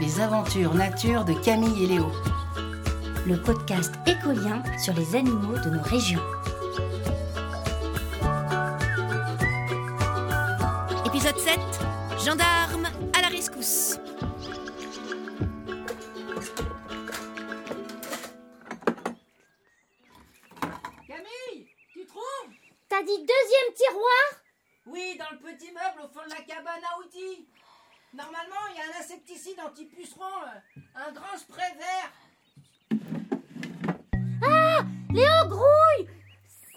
Les aventures nature de Camille et Léo. Le podcast écolien sur les animaux de nos régions. Épisode 7 Gendarme à la rescousse. Camille, tu trouves? T'as dit deuxième tiroir? Oui, dans le petit meuble au fond de la cabane à outils. Normalement, il y a un insecticide anti-puceron, euh, un grand spray vert. Ah Léo grouille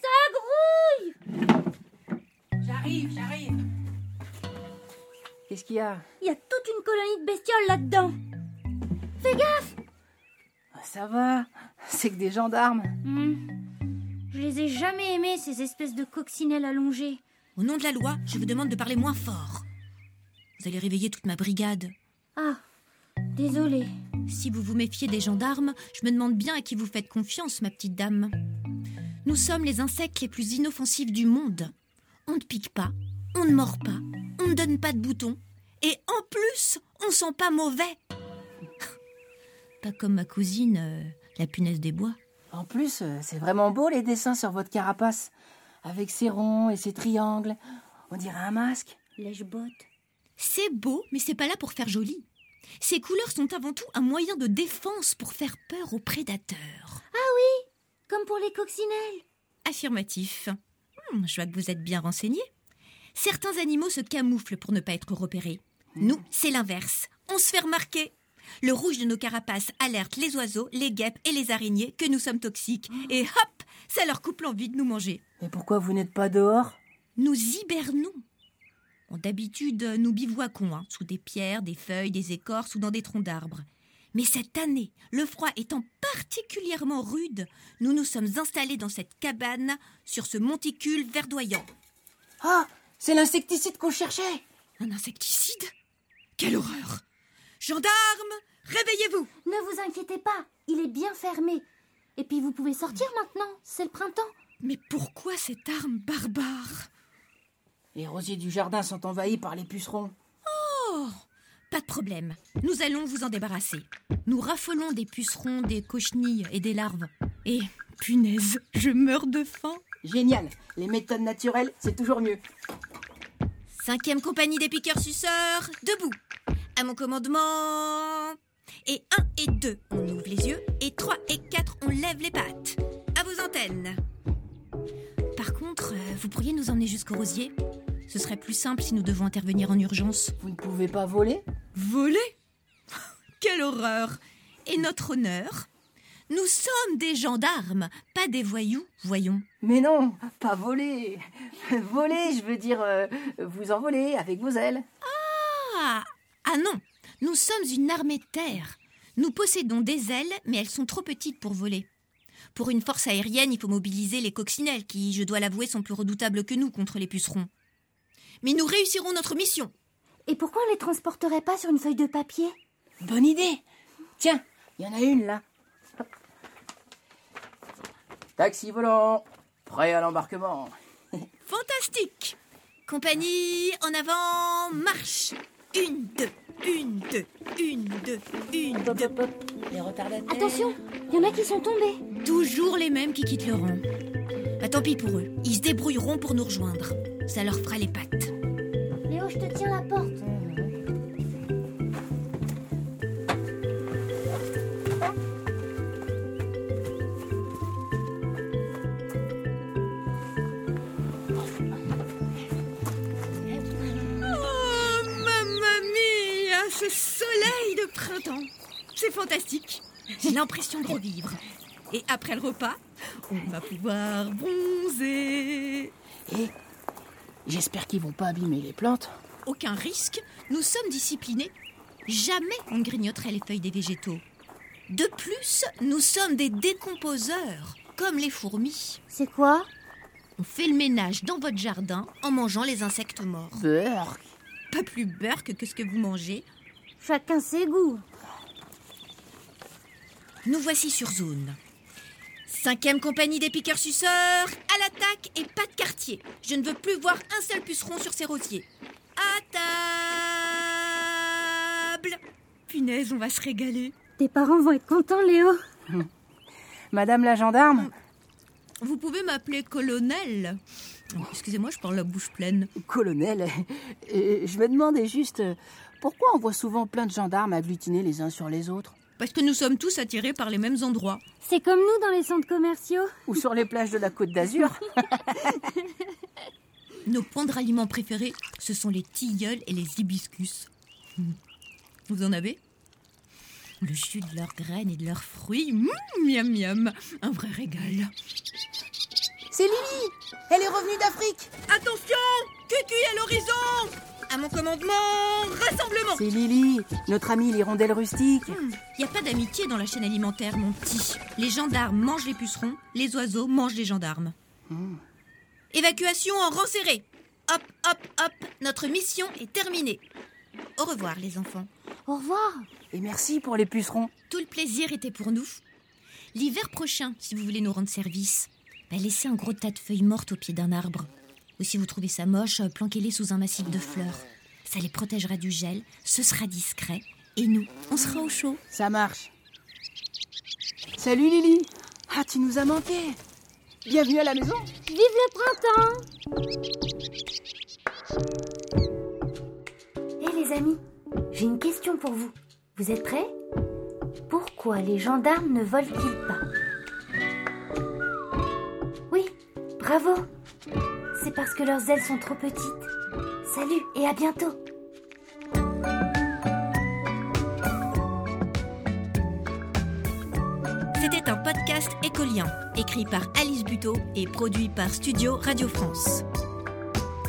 Ça grouille J'arrive, j'arrive. Qu'est-ce qu'il y a? Il y a toute une colonie de bestioles là-dedans. Fais gaffe Ah, Ça va, c'est que des gendarmes. Hmm. Je les ai jamais aimés, ces espèces de coccinelles allongées. Au nom de la loi, je vous demande de parler moins fort. Vous allez réveiller toute ma brigade. Ah, désolée. Si vous vous méfiez des gendarmes, je me demande bien à qui vous faites confiance, ma petite dame. Nous sommes les insectes les plus inoffensifs du monde. On ne pique pas, on ne mord pas, on ne donne pas de boutons. Et en plus, on sent pas mauvais. Pas comme ma cousine, euh, la punaise des bois. En plus, euh, c'est vraiment beau les dessins sur votre carapace. Avec ses ronds et ses triangles. On dirait un masque. Lèche-botte. C'est beau, mais c'est pas là pour faire joli. Ces couleurs sont avant tout un moyen de défense pour faire peur aux prédateurs. Comme pour les coccinelles. Affirmatif. Hmm, je vois que vous êtes bien renseigné. Certains animaux se camouflent pour ne pas être repérés. Nous, c'est l'inverse. On se fait remarquer. Le rouge de nos carapaces alerte les oiseaux, les guêpes et les araignées que nous sommes toxiques. Et hop, ça leur coupe l'envie de nous manger. Mais pourquoi vous n'êtes pas dehors? Nous hibernons. Bon, D'habitude, nous bivouaquons hein, sous des pierres, des feuilles, des écorces ou dans des troncs d'arbres. Mais cette année, le froid étant particulièrement rude, nous nous sommes installés dans cette cabane sur ce monticule verdoyant. Ah, c'est l'insecticide qu'on cherchait. Un insecticide? Quelle horreur Gendarmes, réveillez-vous Ne vous inquiétez pas, il est bien fermé. Et puis vous pouvez sortir maintenant, c'est le printemps. Mais pourquoi cette arme barbare? Les rosiers du jardin sont envahis par les pucerons. Oh Pas de problème, nous allons vous en débarrasser. Nous raffolons des pucerons, des cochenilles et des larves. Et, punaise, je meurs de faim Génial. Les méthodes naturelles, c'est toujours mieux. Cinquième compagnie des piqueurs suceurs, debout. À mon commandement. Et 1 et 2, on ouvre les yeux. Et 3 et 4, on lève les pattes. À vos antennes. Par contre, euh, vous pourriez nous emmener jusqu'au rosier? Ce serait plus simple si nous devons intervenir en urgence. Vous ne pouvez pas voler? Voler? Quelle horreur Et notre honneur? Nous sommes des gendarmes, pas des voyous, voyons. Mais non, pas voler. voler, je veux dire, euh, vous envoler avec vos ailes. Ah Ah non Nous sommes une armée de terre. Nous possédons des ailes, mais elles sont trop petites pour voler. Pour une force aérienne, il faut mobiliser les coccinelles, qui, je dois l'avouer, sont plus redoutables que nous contre les pucerons. Mais nous réussirons notre mission. Et pourquoi on les transporterait pas sur une feuille de papier? Bonne idée. Tiens, il y en a une là. Hop. Taxi volant, prêt à l'embarquement. Fantastique Compagnie, en avant, marche Une, deux, une, deux, une, deux, une, Hop, deux. hop, hop. Les retardataires. Attention, il y en a qui sont tombés. Toujours les mêmes qui quittent le rang. Bah tant pis pour eux, ils se débrouilleront pour nous rejoindre. Ça leur fera les pattes. Léo, je te tiens la porte. Oh, mamma mia, ce soleil de printemps C'est fantastique J'ai l'impression de revivre. Et après le repas, on va pouvoir bronzer. Et j'espère qu'ils vont pas abîmer les plantes. Aucun risque, nous sommes disciplinés. Jamais on grignoterait les feuilles des végétaux. De plus, nous sommes des décomposeurs, comme les fourmis. C'est quoi? On fait le ménage dans votre jardin en mangeant les insectes morts. Beurre. Pas plus burk que ce que vous mangez. Chacun ses goûts. Nous voici sur zone. Cinquième compagnie des piqueurs suceurs, à l'attaque et pas de quartier. Je ne veux plus voir un seul puceron sur ces rosiers. À table punaise, on va se régaler. Tes parents vont être contents, Léo. Madame la gendarme Vous pouvez m'appeler colonel. Excusez-moi, je parle la bouche pleine. Colonel, je me demandais juste pourquoi on voit souvent plein de gendarmes agglutinés les uns sur les autres? Parce que nous sommes tous attirés par les mêmes endroits. C'est comme nous dans les centres commerciaux. Ou sur les plages de la Côte d'Azur Nos points de ralliement préférés, ce sont les tilleuls et les hibiscus. Vous en avez? Le jus de leurs graines et de leurs fruits, mmh, miam miam, un vrai régal. C'est Lily Elle est revenue d'Afrique Attention Cucu à l'horizon À mon commandement, rassemblement C'est Lily, notre amie l'hirondelle rustique. Il n'y a pas d'amitié dans la chaîne alimentaire, mon petit. Les gendarmes mangent les pucerons, les oiseaux mangent les gendarmes. Évacuation en rang serré. Hop, hop, hop, notre mission est terminée. Au revoir, les enfants. Au revoir. Et merci pour les pucerons. Tout le plaisir était pour nous. L'hiver prochain, si vous voulez nous rendre service, bah, laissez un gros tas de feuilles mortes au pied d'un arbre. Ou si vous trouvez ça moche, planquez-les sous un massif de fleurs. Ça les protégera du gel, ce sera discret, et nous, on sera au chaud. Ça marche. Salut Lily Ah, tu nous as manqué Bienvenue à la maison Vive le printemps Hé les amis, j'ai une question pour vous. Vous êtes prêts? Pourquoi les gendarmes ne volent-ils pas? Oui, bravo C'est parce que leurs ailes sont trop petites. Salut et à bientôt C'était un podcast écolien, écrit par Alice Buteau et produit par Studio Radio France.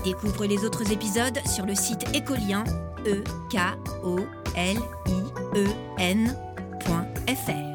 Découvre les autres épisodes sur le site écolien, e k o l i e n.fr.